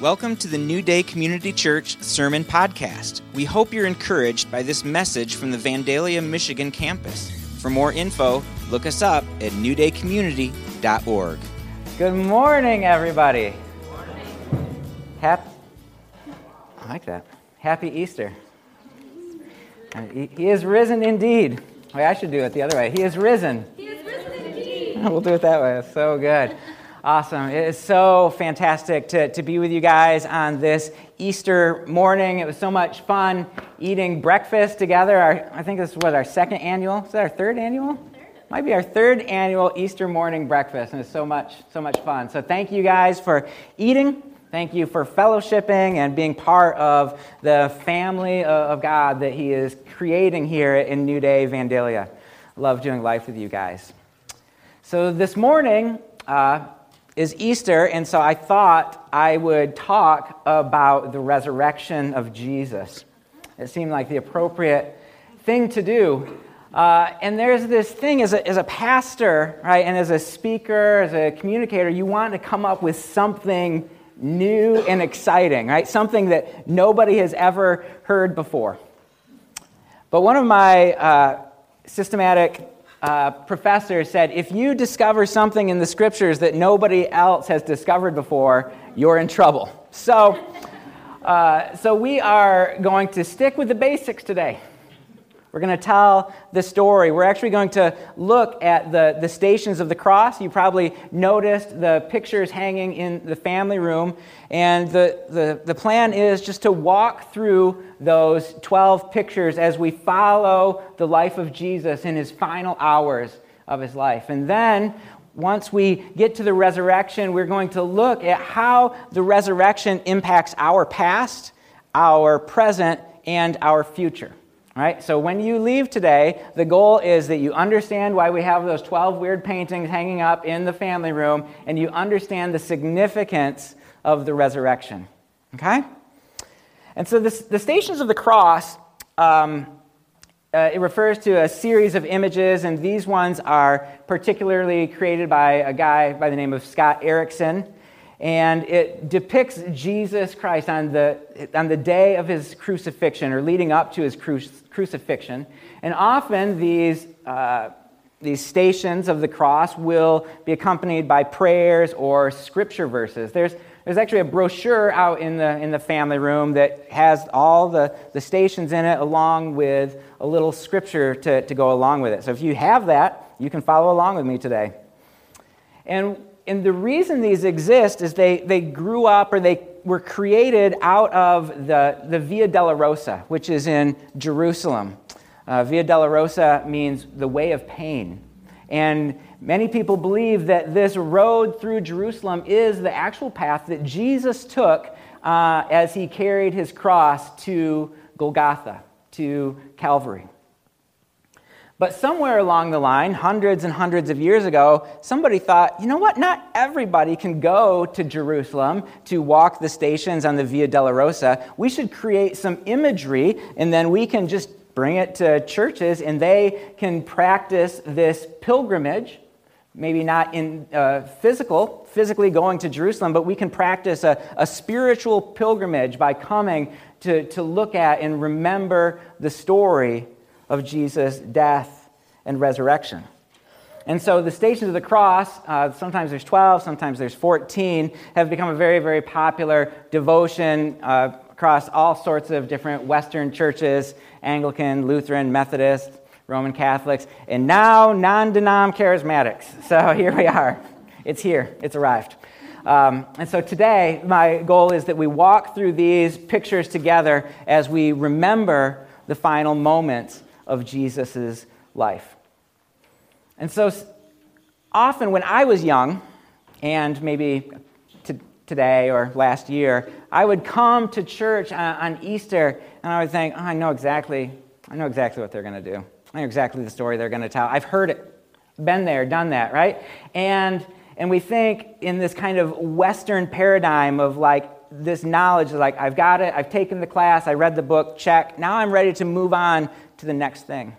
Welcome to the New Day Community Church Sermon Podcast. We hope you're encouraged by this message from the Vandalia, Michigan campus. For more info, look us up at newdaycommunity.org. Good morning, everybody. Happy, I like that. Happy Easter. Uh, He he is risen indeed. Wait, I should do it the other way. He is risen. He is risen indeed. We'll do it that way. It's so good. Awesome. It is so fantastic to, to be with you guys on this Easter morning. It was so much fun eating breakfast together. Our, I think this was our second annual. Is that our third annual? Might be our third annual Easter morning breakfast, and it's so much, so much fun. So thank you guys for eating. Thank you for fellowshipping and being part of the family of God that He is creating here in New Day Vandalia. Love doing life with you guys. So this morning uh, is Easter, and so I thought I would talk about the resurrection of Jesus. It seemed like the appropriate thing to do. Uh, and there's this thing as a, as a pastor, right, and as a speaker, as a communicator, you want to come up with something new and exciting, right? Something that nobody has ever heard before. But one of my uh, systematic uh, professor said if you discover something in the scriptures that nobody else has discovered before, you're in trouble. So, uh, so we are going to stick with the basics today. We're going to tell the story. We're actually going to look at the, the stations of the cross. You probably noticed the pictures hanging in the family room. And the, the, the plan is just to walk through those 12 pictures as we follow the life of Jesus in his final hours of his life. And then, once we get to the resurrection, we're going to look at how the resurrection impacts our past, our present, and our future. So when you leave today, the goal is that you understand why we have those 12 weird paintings hanging up in the family room, and you understand the significance of the resurrection. Okay? And so this, the Stations of the Cross, um, uh, it refers to a series of images, and these ones are particularly created by a guy by the name of Scott Erickson and it depicts Jesus Christ on the, on the day of his crucifixion or leading up to his cru- crucifixion. And often these, uh, these stations of the cross will be accompanied by prayers or scripture verses. There's, there's actually a brochure out in the, in the family room that has all the, the stations in it along with a little scripture to, to go along with it. So if you have that, you can follow along with me today. And and the reason these exist is they, they grew up or they were created out of the, the Via Dolorosa, which is in Jerusalem. Uh, Via Rosa means the way of pain. And many people believe that this road through Jerusalem is the actual path that Jesus took uh, as he carried his cross to Golgotha, to Calvary. But somewhere along the line, hundreds and hundreds of years ago, somebody thought, you know what? Not everybody can go to Jerusalem to walk the stations on the Via Dolorosa. We should create some imagery, and then we can just bring it to churches, and they can practice this pilgrimage. Maybe not in uh, physical, physically going to Jerusalem, but we can practice a, a spiritual pilgrimage by coming to, to look at and remember the story of Jesus' death and resurrection. And so the Stations of the Cross, uh, sometimes there's 12, sometimes there's 14, have become a very, very popular devotion uh, across all sorts of different Western churches Anglican, Lutheran, Methodist, Roman Catholics, and now non denom charismatics. So here we are. It's here, it's arrived. Um, and so today, my goal is that we walk through these pictures together as we remember the final moments of Jesus' life. And so often when I was young, and maybe t- today or last year, I would come to church on, on Easter and I would think, oh, I know exactly, I know exactly what they're going to do. I know exactly the story they're going to tell. I've heard it, been there, done that, right? And and we think in this kind of Western paradigm of like this knowledge, like I've got it, I've taken the class, I read the book, check. Now I'm ready to move on to the next thing.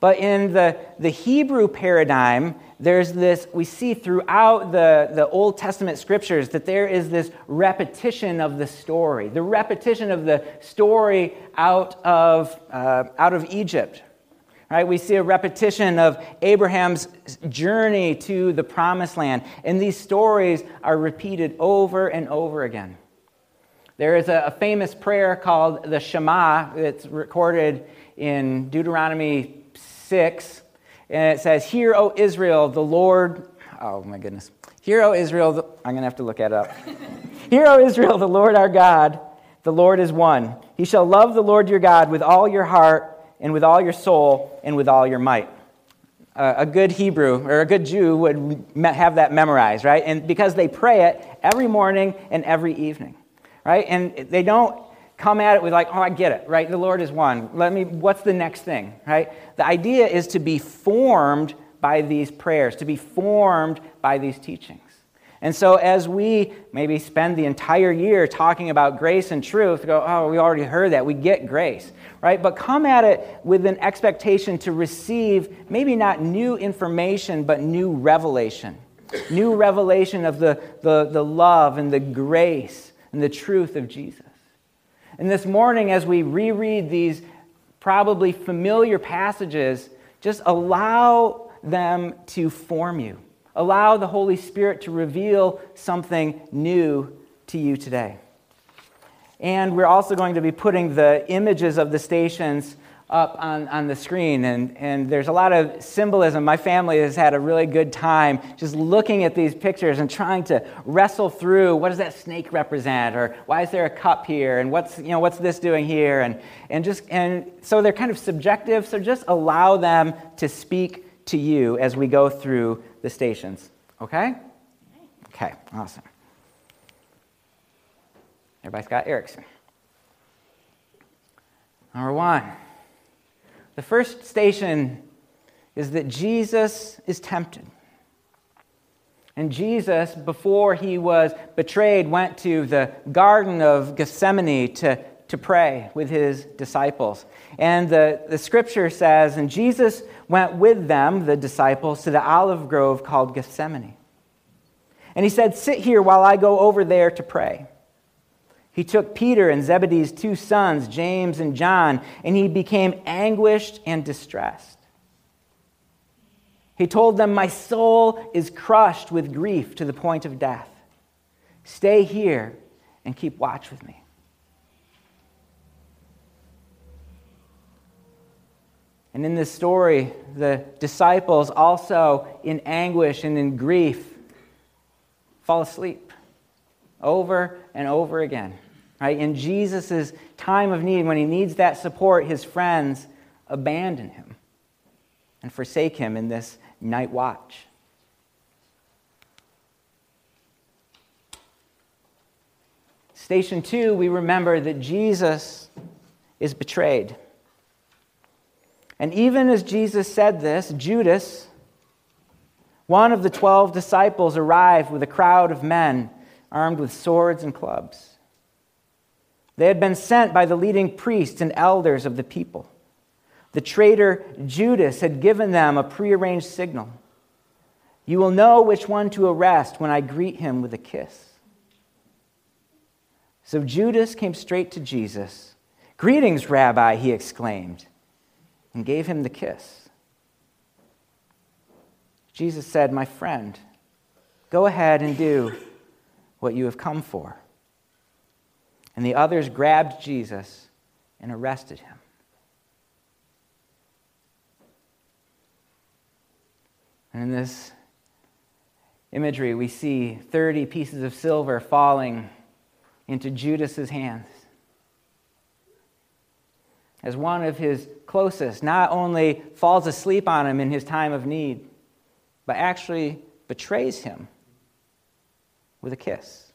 But in the, the Hebrew paradigm, there's this, we see throughout the, the Old Testament scriptures that there is this repetition of the story, the repetition of the story out of, uh, out of Egypt. Right? We see a repetition of Abraham's journey to the promised land, and these stories are repeated over and over again. There is a, famous prayer called the Shema that's recorded in Deuteronomy 6, and it says, Hear, O Israel, the Lord. Oh, my goodness. Hear, O Israel, the, I'm going to have to look that up. Hear, O Israel, the Lord our God, the Lord is one. He shall love the Lord your God with all your heart, and with all your soul, and with all your might. Uh, a good Hebrew or a good Jew would have that memorized, right? And because they pray it every morning and every evening, right? And they don't come at it with like, oh, I get it, right? The Lord is one. Let me, what's the next thing, right? The idea is to be formed by these prayers, to be formed by these teachings. And so, as we maybe spend the entire year talking about grace and truth, go, oh, we already heard that. We get grace, right? But come at it with an expectation to receive maybe not new information, but new revelation. New revelation of the, the, the love and the grace and the truth of Jesus. And this morning, as we reread these probably familiar passages, just allow them to form you. Allow the Holy Spirit to reveal something new to you today. And we're also going to be putting the images of the stations up on, on the screen. And, and there's a lot of symbolism. My family has had a really good time just looking at these pictures and trying to wrestle through what does that snake represent? Or why is there a cup here? And what's, you know, what's this doing here? And, and, just, and so they're kind of subjective. So just allow them to speak to you as we go through the stations. Okay? Okay, awesome. Everybody's got Erickson. Number one. The first station is that Jesus is tempted. And Jesus, before he was betrayed, went to the Garden of Gethsemane to, to pray with his disciples. And the, the scripture says, And Jesus went with them, the disciples, to the olive grove called Gethsemane. And he said, Sit here while I go over there to pray. He took Peter and Zebedee's two sons, James and John, and he became anguished and distressed. He told them, My soul is crushed with grief to the point of death. Stay here and keep watch with me. And in this story, the disciples also, in anguish and in grief, fall asleep over and over again. Right? In Jesus' time of need, when he needs that support, his friends abandon him and forsake him in this night watch. Station two, we remember that Jesus is betrayed. And even as Jesus said this, Judas, one of the twelve disciples, arrived with a crowd of men armed with swords and clubs. They had been sent by the leading priests and elders of the people. The traitor Judas had given them a prearranged signal. You will know which one to arrest when I greet him with a kiss. So Judas came straight to Jesus. Greetings, Rabbi, he exclaimed, and gave him the kiss. Jesus said, My friend, go ahead and do what you have come for. And the others grabbed Jesus and arrested him. And in this imagery, we see 30 pieces of silver falling into Judas's hands. As one of his closest not only falls asleep on him in his time of need, but actually betrays him with a kiss.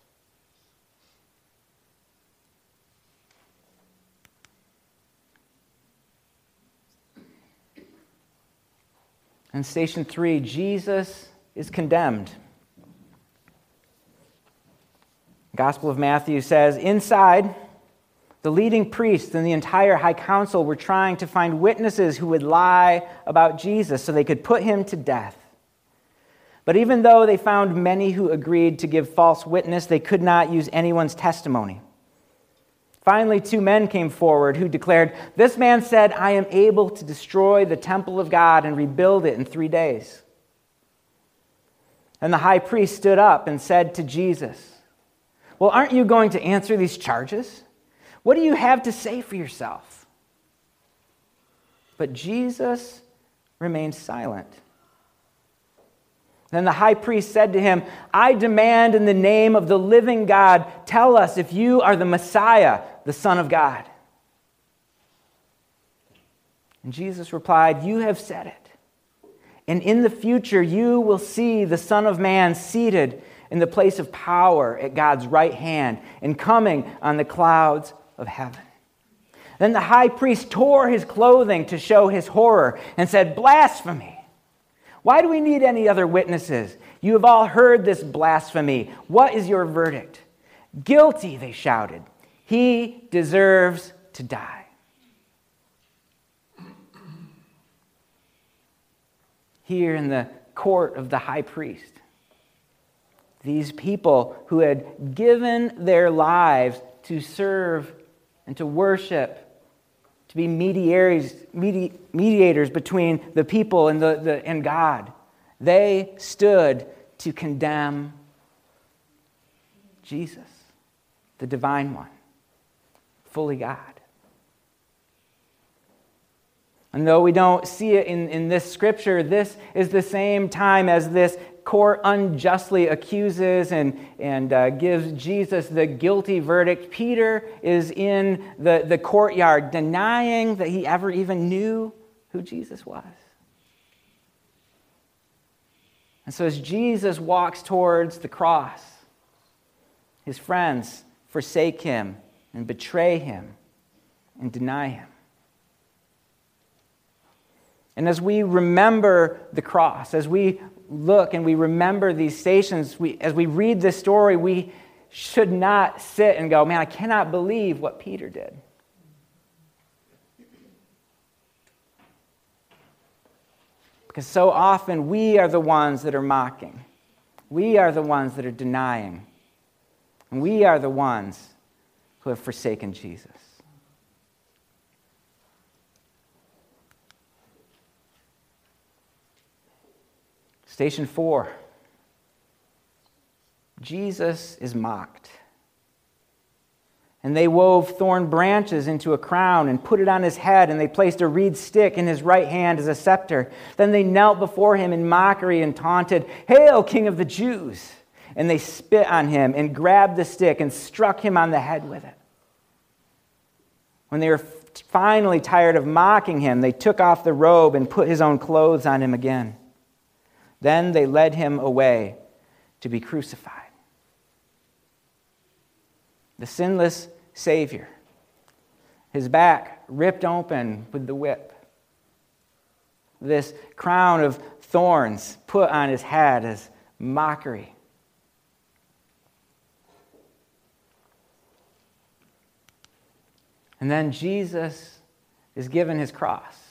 And station three, Jesus is condemned. Gospel of Matthew says, Inside, The leading priests and the entire high council were trying to find witnesses who would lie about Jesus so they could put him to death. But even though they found many who agreed to give false witness, they could not use anyone's testimony. Finally, two men came forward who declared, This man said, I am able to destroy the temple of God and rebuild it in three days. And the high priest stood up and said to Jesus, Well, aren't you going to answer these charges? What do you have to say for yourself? But Jesus remained silent. Then the high priest said to him, I demand in the name of the living God, tell us if you are the Messiah, the Son of God. And Jesus replied, You have said it. And in the future, you will see the Son of Man seated in the place of power at God's right hand and coming on the clouds of heaven. Then the high priest tore his clothing to show his horror and said, Blasphemy! Why do we need any other witnesses? You have all heard this blasphemy. What is your verdict? Guilty, they shouted. He deserves to die. Here in the court of the high priest, these people who had given their lives to serve and to worship to be mediators, medi- mediators between the people and, the, the, and God. They stood to condemn Jesus, the divine one, fully God. And though we don't see it in, in this scripture, this is the same time as this court unjustly accuses and, and uh, gives Jesus the guilty verdict. Peter is in the, the courtyard denying that he ever even knew who Jesus was. And so, as Jesus walks towards the cross, his friends forsake him and betray him and deny him. And as we remember the cross, as we look and we remember these stations, we, as we read this story, we should not sit and go, man, I cannot believe what Peter did. Because so often we are the ones that are mocking. We are the ones that are denying. And we are the ones who have forsaken Jesus. Station four Jesus is mocked. And they wove thorn branches into a crown and put it on his head, and they placed a reed stick in his right hand as a scepter. Then they knelt before him in mockery and taunted, Hail, King of the Jews! And they spit on him and grabbed the stick and struck him on the head with it. When they were finally tired of mocking him, they took off the robe and put his own clothes on him again. Then they led him away to be crucified. The sinless Savior, his back ripped open with the whip, this crown of thorns put on his head as mockery. And then Jesus is given his cross.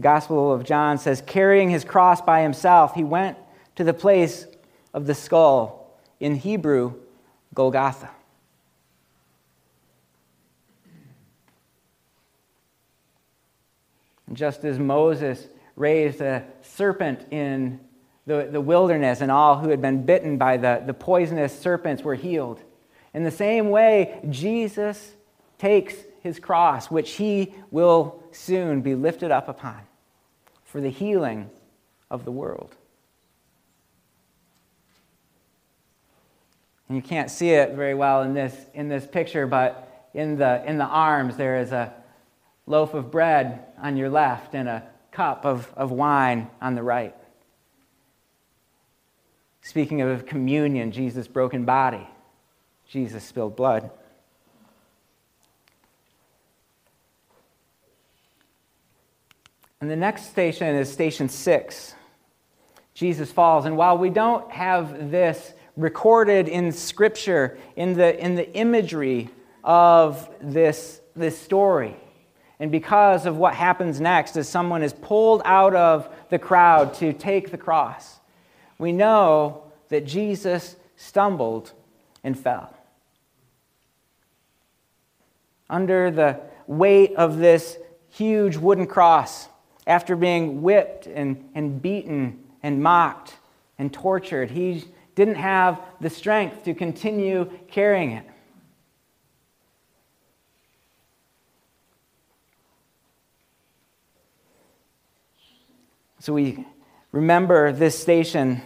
The Gospel of John says, carrying his cross by himself, he went to the place of the skull, in Hebrew, Golgotha. And just as Moses raised a serpent in the, the wilderness, and all who had been bitten by the, the poisonous serpents were healed, in the same way, Jesus takes his cross, which he will soon be lifted up upon for the healing of the world. And you can't see it very well in this, in this picture, but in the, in the arms there is a loaf of bread on your left and a cup of, of wine on the right. Speaking of communion, Jesus' broken body, Jesus' spilled blood. And the next station is station six. Jesus falls. And while we don't have this recorded in Scripture, in the, in the imagery of this, this story. And because of what happens next, as someone is pulled out of the crowd to take the cross, we know that Jesus stumbled and fell. Under the weight of this huge wooden cross, after being whipped and, and beaten and mocked and tortured, he didn't have the strength to continue carrying it. So we remember this station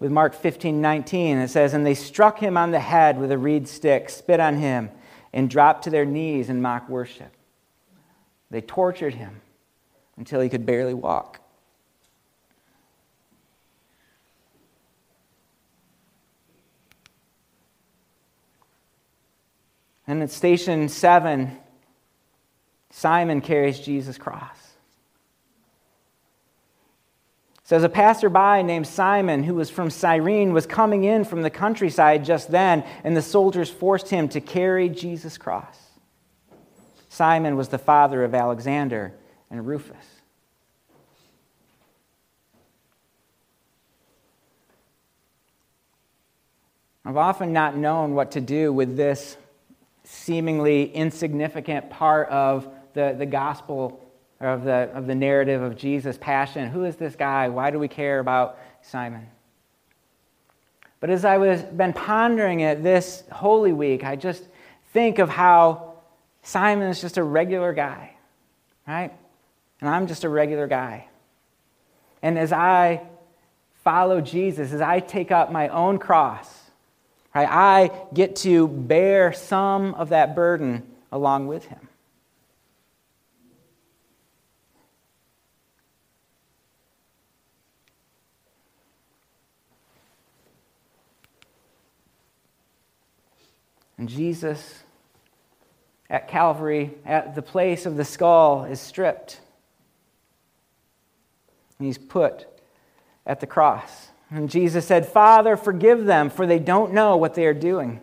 with Mark 15 19. It says, And they struck him on the head with a reed stick, spit on him, and dropped to their knees in mock worship. They tortured him until he could barely walk. And at station seven, Simon carries Jesus' cross says a passerby named Simon, who was from Cyrene, was coming in from the countryside just then, and the soldiers forced him to carry Jesus' cross. Simon was the father of Alexander and Rufus. I've often not known what to do with this seemingly insignificant part of the, the gospel of the, of the narrative of Jesus' passion. Who is this guy? Why do we care about Simon? But as I was been pondering it this Holy Week, I just think of how Simon is just a regular guy, right? And I'm just a regular guy. And as I follow Jesus, as I take up my own cross, right, I get to bear some of that burden along with him. And Jesus at Calvary, at the place of the skull, is stripped. And he's put at the cross. And Jesus said, Father, forgive them, for they don't know what they are doing.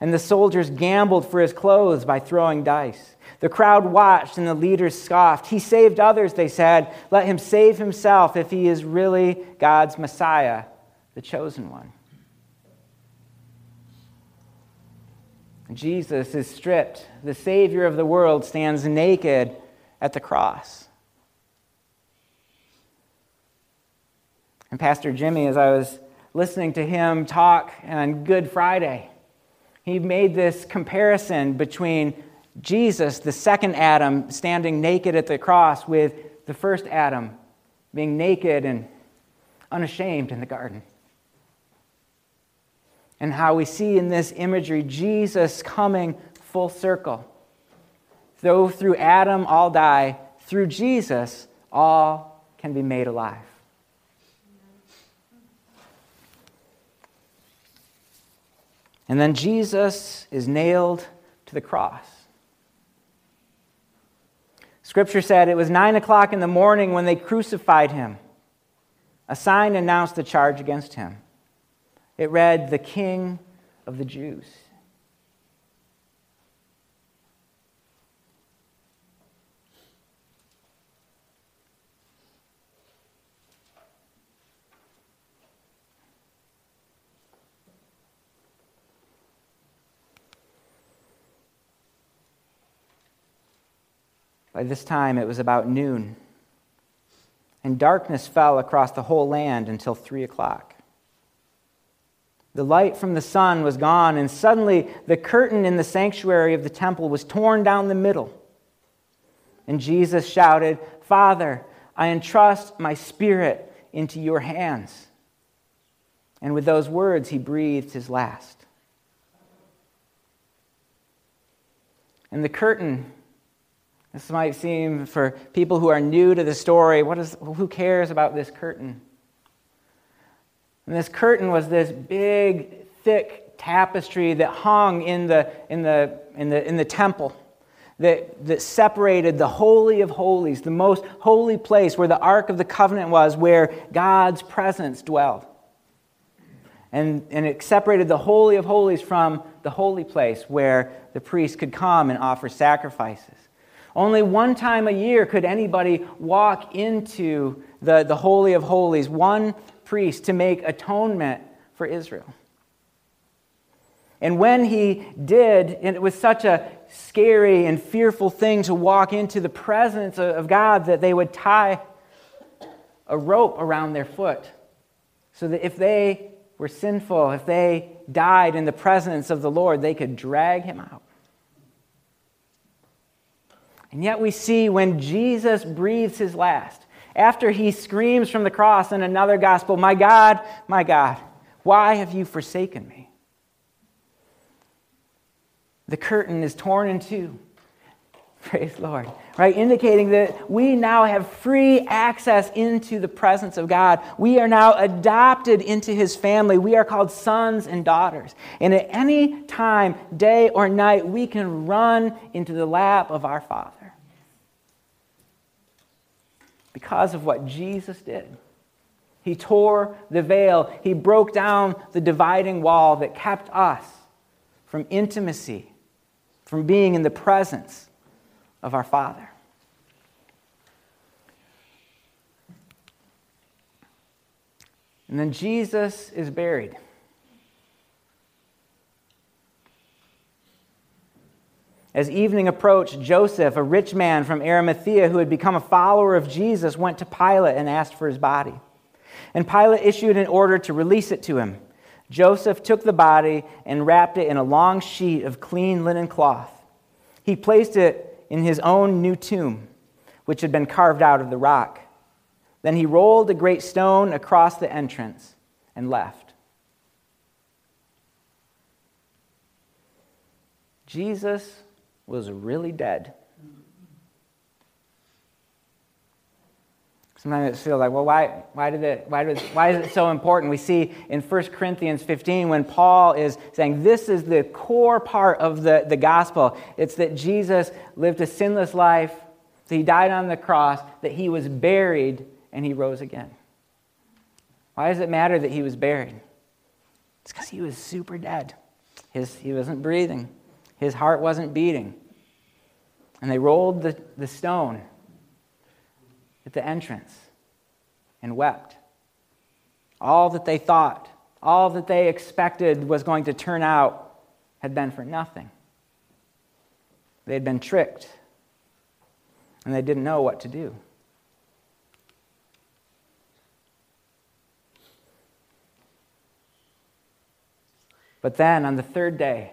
And the soldiers gambled for his clothes by throwing dice. The crowd watched, and the leaders scoffed. He saved others, they said. Let him save himself if he is really God's Messiah, the chosen one. Jesus is stripped. The Savior of the world stands naked at the cross. And Pastor Jimmy, as I was listening to him talk on Good Friday, he made this comparison between Jesus, the second Adam, standing naked at the cross, with the first Adam being naked and unashamed in the garden and how we see in this imagery Jesus coming full circle. Though through Adam all die, through Jesus all can be made alive. And then Jesus is nailed to the cross. Scripture said it was nine o'clock in the morning when they crucified him. A sign announced the charge against him. It read, The King of the Jews. By this time, it was about noon, and darkness fell across the whole land until three o'clock. The light from the sun was gone, and suddenly the curtain in the sanctuary of the temple was torn down the middle. And Jesus shouted, Father, I entrust my spirit into your hands. And with those words, he breathed his last. And the curtain, this might seem for people who are new to the story, what is, who cares about this curtain? And this curtain was this big, thick tapestry that hung in the, in the, in the, in the temple that, that separated the Holy of Holies, the most holy place where the Ark of the Covenant was, where God's presence dwelled. And, and it separated the Holy of Holies from the holy place where the priest could come and offer sacrifices. Only one time a year could anybody walk into the, the Holy of Holies, one priest to make atonement for Israel. And when he did, and it was such a scary and fearful thing to walk into the presence of God that they would tie a rope around their foot so that if they were sinful, if they died in the presence of the Lord, they could drag him out. And yet we see when Jesus breathes his last, after he screams from the cross in another gospel, My God, my God, why have you forsaken me? The curtain is torn in two. Praise Lord. Right? Indicating that we now have free access into the presence of God. We are now adopted into his family. We are called sons and daughters. And at any time, day or night, we can run into the lap of our Father. Because of what Jesus did. He tore the veil, he broke down the dividing wall that kept us from intimacy, from being in the presence of our Father. And then Jesus is buried. As evening approached, Joseph, a rich man from Arimathea who had become a follower of Jesus, went to Pilate and asked for his body. And Pilate issued an order to release it to him. Joseph took the body and wrapped it in a long sheet of clean linen cloth. He placed it in his own new tomb, which had been carved out of the rock. Then he rolled a great stone across the entrance and left. Jesus was really dead. Sometimes it feels like, well, why, why, did it, why, did, why is it so important? We see in 1 Corinthians 15 when Paul is saying this is the core part of the, the gospel. It's that Jesus lived a sinless life, that he died on the cross, that he was buried, and he rose again. Why does it matter that he was buried? It's because he was super dead. His, he wasn't breathing, his heart wasn't beating. And they rolled the, the stone at the entrance and wept. All that they thought, all that they expected was going to turn out had been for nothing. They had been tricked, and they didn't know what to do. But then on the third day,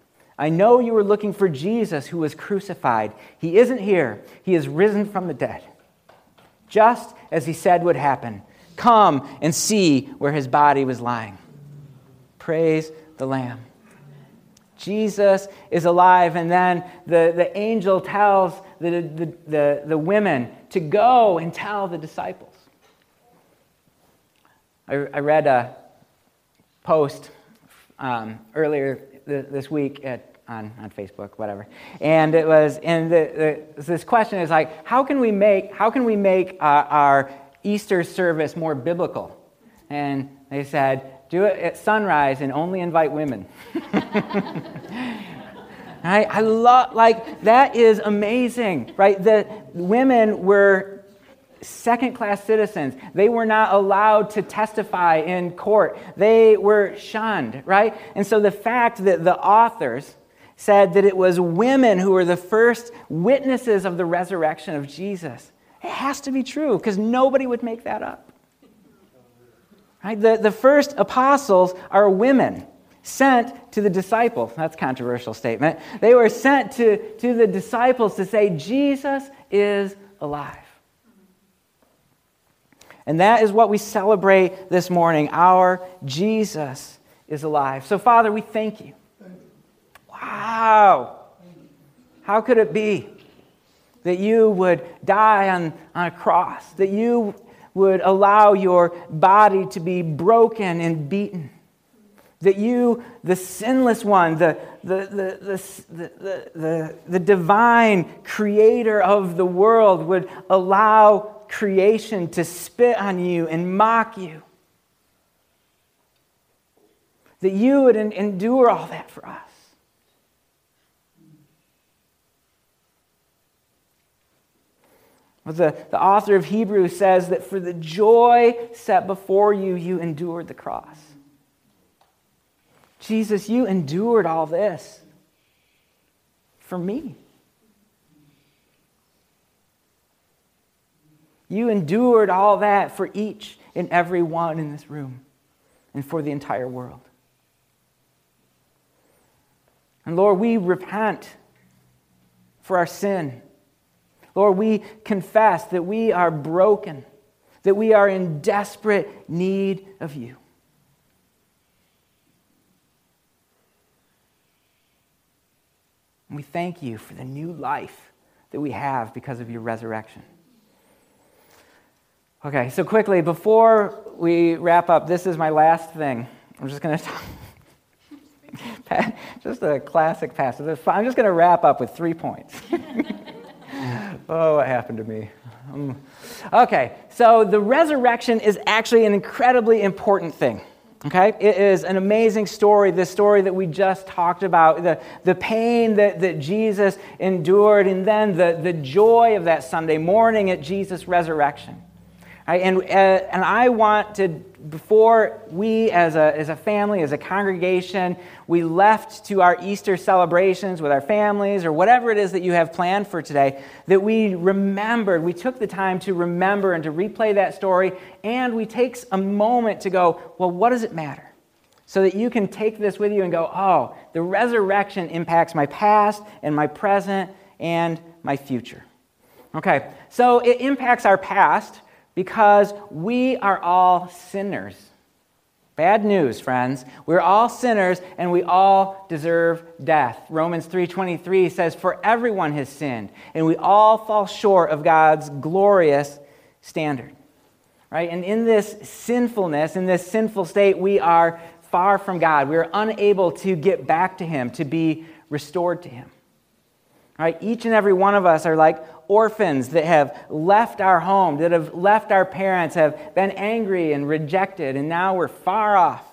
I know you were looking for Jesus who was crucified. He isn't here, he is risen from the dead. Just as he said would happen. Come and see where his body was lying. Praise the Lamb. Jesus is alive, and then the, the angel tells the, the, the, the women to go and tell the disciples. I, I read a post um, earlier this week at on, on Facebook, whatever. And it was, and the, the, this question is like, how can we make, how can we make uh, our Easter service more biblical? And they said, do it at sunrise and only invite women. right? I love, like, that is amazing, right? The women were second class citizens. They were not allowed to testify in court. They were shunned, right? And so the fact that the authors said that it was women who were the first witnesses of the resurrection of Jesus. It has to be true because nobody would make that up. Right? The, the first apostles are women sent to the disciples. That's controversial statement. They were sent to, to the disciples to say, Jesus is alive. And that is what we celebrate this morning. Our Jesus is alive. So, Father, we thank you. Wow. How could it be that you would die on, on a cross, that you would allow your body to be broken and beaten? That you, the sinless one, the, the, the, the, the, the, divine creator of the world, would allow creation to spit on you and mock you. That you would endure all that for us. But The, the author of Hebrews says that for the joy set before you, you endured the cross. Jesus, you endured all this for me. You endured all that for each and every one in this room and for the entire world. And Lord, we repent for our sin. Lord, we confess that we are broken, that we are in desperate need of you. And we thank you for the new life that we have because of your resurrection. Okay, so quickly, before we wrap up, this is my last thing. I'm just going to talk. just a classic passage. I'm just going to wrap up with three points. oh, what happened to me? Um, okay, so the resurrection is actually an incredibly important thing. Okay? It is an amazing story, the story that we just talked about, the, the pain that, that Jesus endured, and then the, the joy of that Sunday morning at Jesus' resurrection. And, uh, and I want to, before we as a, as a family, as a congregation, we left to our Easter celebrations with our families or whatever it is that you have planned for today, that we remembered, we took the time to remember and to replay that story, and we take a moment to go, well, what does it matter? So that you can take this with you and go, oh, the resurrection impacts my past and my present and my future. Okay, so it impacts our past because we are all sinners. Bad news, friends. We're all sinners and we all deserve death. Romans 3:23 says for everyone has sinned and we all fall short of God's glorious standard. Right? And in this sinfulness, in this sinful state, we are far from God. We are unable to get back to him, to be restored to him. Right? Each and every one of us are like orphans that have left our home, that have left our parents, have been angry and rejected, and now we're far off.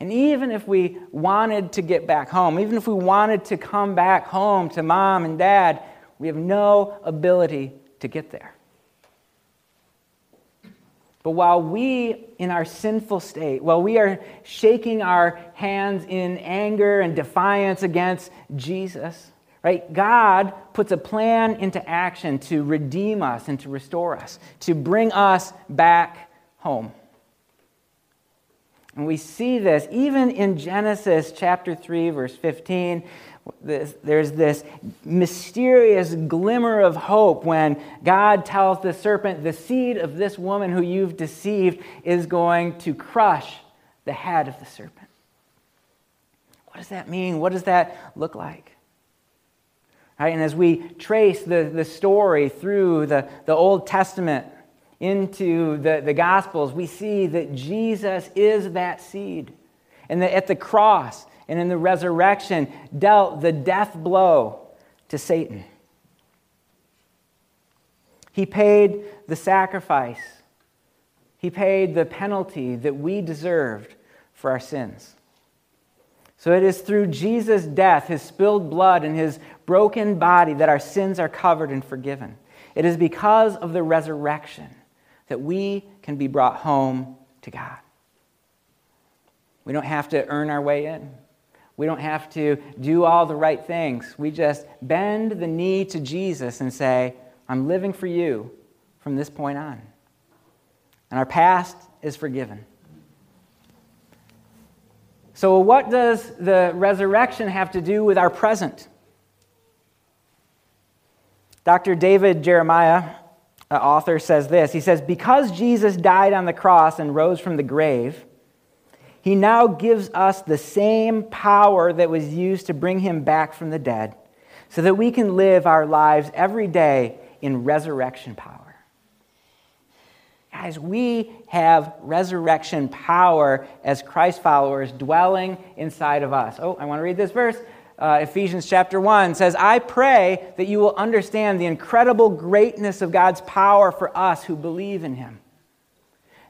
And even if we wanted to get back home, even if we wanted to come back home to mom and dad, we have no ability to get there. But while we, in our sinful state, while we are shaking our hands in anger and defiance against Jesus, Right? God puts a plan into action to redeem us and to restore us, to bring us back home. And we see this even in Genesis chapter 3, verse 15. This, there's this mysterious glimmer of hope when God tells the serpent, The seed of this woman who you've deceived is going to crush the head of the serpent. What does that mean? What does that look like? Right? And as we trace the, the story through the, the Old Testament into the, the Gospels, we see that Jesus is that seed. And that at the cross and in the resurrection dealt the death blow to Satan. He paid the sacrifice, he paid the penalty that we deserved for our sins. So it is through Jesus' death, his spilled blood, and his broken body that our sins are covered and forgiven. It is because of the resurrection that we can be brought home to God. We don't have to earn our way in. We don't have to do all the right things. We just bend the knee to Jesus and say, I'm living for you from this point on. And our past is forgiven. So, what does the resurrection have to do with our present? Dr. David Jeremiah, author, says this. He says, Because Jesus died on the cross and rose from the grave, he now gives us the same power that was used to bring him back from the dead so that we can live our lives every day in resurrection power. Guys, we have resurrection power as Christ followers dwelling inside of us. Oh, I want to read this verse. Uh, Ephesians chapter 1 says, I pray that you will understand the incredible greatness of God's power for us who believe in him.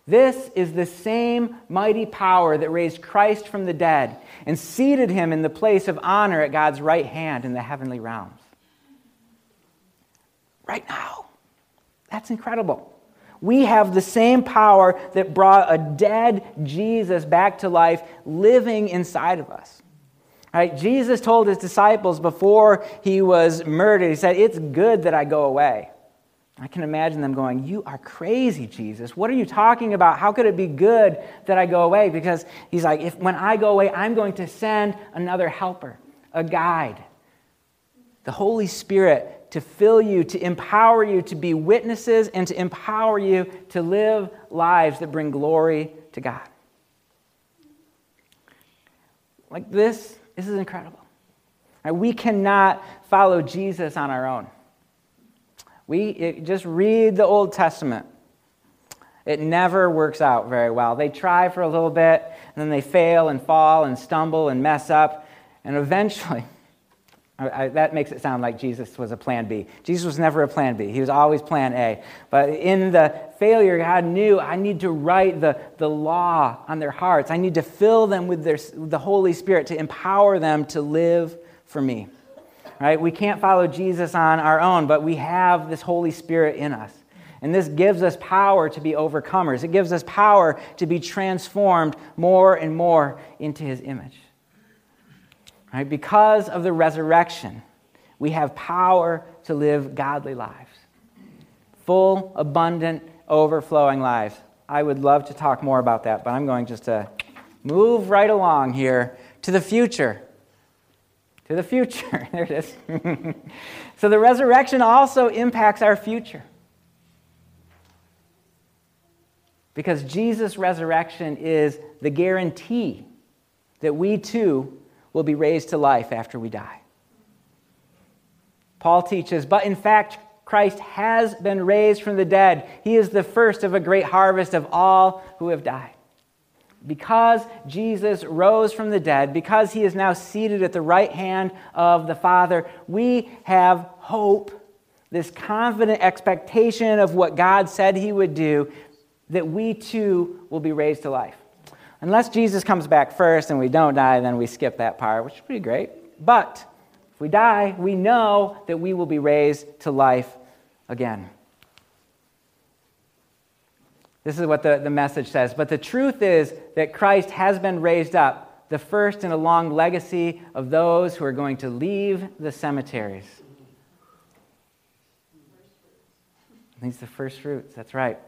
This is the same mighty power that raised Christ from the dead and seated him in the place of honor at God's right hand in the heavenly realms. Right now. That's incredible. We have the same power that brought a dead Jesus back to life living inside of us. Right? Jesus told his disciples before he was murdered, he said, It's good that I go away. I can imagine them going, You are crazy, Jesus. What are you talking about? How could it be good that I go away? Because he's like, if when I go away, I'm going to send another helper, a guide, the Holy Spirit to fill you, to empower you to be witnesses, and to empower you to live lives that bring glory to God. Like this, this is incredible. We cannot follow Jesus on our own. We just read the Old Testament. It never works out very well. They try for a little bit, and then they fail and fall and stumble and mess up, and eventually, I, that makes it sound like Jesus was a plan B. Jesus was never a plan B, he was always plan A. But in the failure, God knew I need to write the, the law on their hearts, I need to fill them with their, the Holy Spirit to empower them to live for me right? We can't follow Jesus on our own, but we have this Holy Spirit in us. And this gives us power to be overcomers. It gives us power to be transformed more and more into his image. Right? Because of the resurrection, we have power to live godly lives. Full, abundant, overflowing lives. I would love to talk more about that, but I'm going just to move right along here to the future to the future. there it is. so the resurrection also impacts our future. Because Jesus' resurrection is the guarantee that we too will be raised to life after we die. Paul teaches, but in fact, Christ has been raised from the dead. He is the first of a great harvest of all who have died because Jesus rose from the dead, because he is now seated at the right hand of the Father, we have hope, this confident expectation of what God said he would do, that we too will be raised to life. Unless Jesus comes back first and we don't die, then we skip that part, which is pretty great. But if we die, we know that we will be raised to life again. This is what the, the message says. But the truth is that Christ has been raised up, the first in a long legacy of those who are going to leave the cemeteries. He's the first fruits. That's right.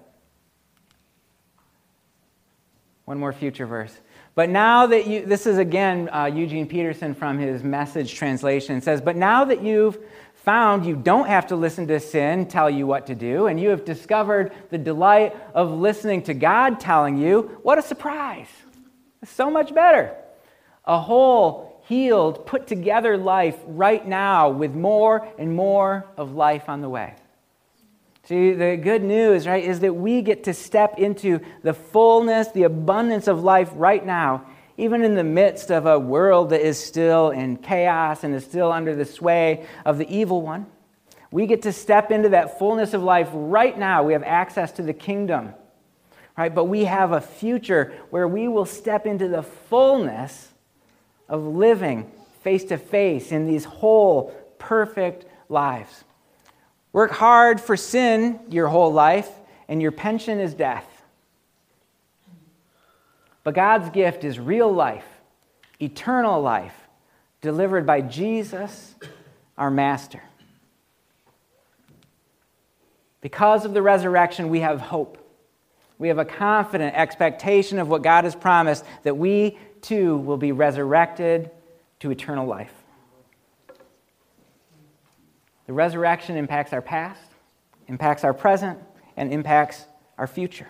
One more future verse. But now that you, this is again uh, Eugene Peterson from his message translation, says, But now that you've found you don't have to listen to sin tell you what to do, and you have discovered the delight of listening to God telling you, what a surprise! It's so much better. A whole, healed, put together life right now with more and more of life on the way. See, the good news, right, is that we get to step into the fullness, the abundance of life right now even in the midst of a world that is still in chaos and is still under the sway of the evil one. We get to step into that fullness of life right now. We have access to the kingdom, right? But we have a future where we will step into the fullness of living face to face in these whole, perfect lives. Work hard for sin your whole life, and your pension is death. But God's gift is real life, eternal life, delivered by Jesus, our Master. Because of the resurrection, we have hope. We have a confident expectation of what God has promised that we too will be resurrected to eternal life. The resurrection impacts our past, impacts our present, and impacts our future.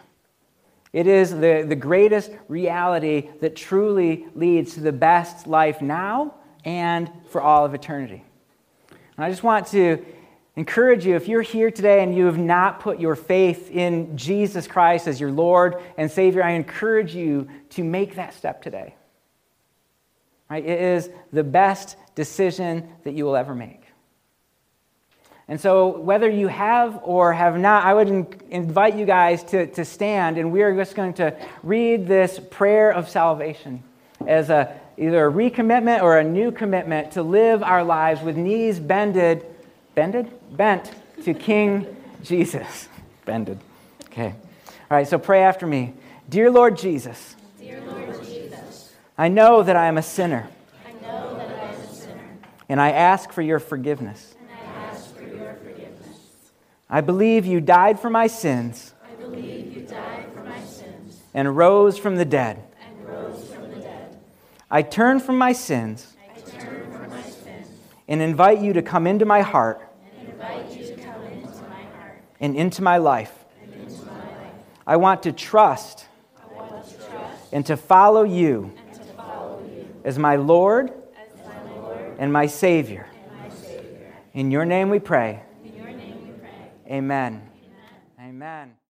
It is the, the greatest reality that truly leads to the best life now and for all of eternity. And I just want to encourage you if you're here today and you have not put your faith in Jesus Christ as your Lord and Savior, I encourage you to make that step today. Right? It is the best decision that you will ever make. And so, whether you have or have not, I would invite you guys to, to stand, and we are just going to read this prayer of salvation as a, either a recommitment or a new commitment to live our lives with knees bended, bended? Bent to King Jesus. Bended. Okay. All right, so pray after me. Dear Lord Jesus, Dear Lord Jesus, I know that I am a sinner, I know that I am a sinner, and I ask for your forgiveness. and I ask for your forgiveness. I believe you died for my sins I believe you died for my sins and rose from the dead. and rose from the dead. I turn from my sins I turn from my sins and invite you to come into my heart and invite you to come into my heart and into my life. and into my life. I want to trust I want to trust and to follow you and to follow you as my Lord as my Lord and my Savior. and my Savior. In your name we pray. In your name we pray. Amen. Amen.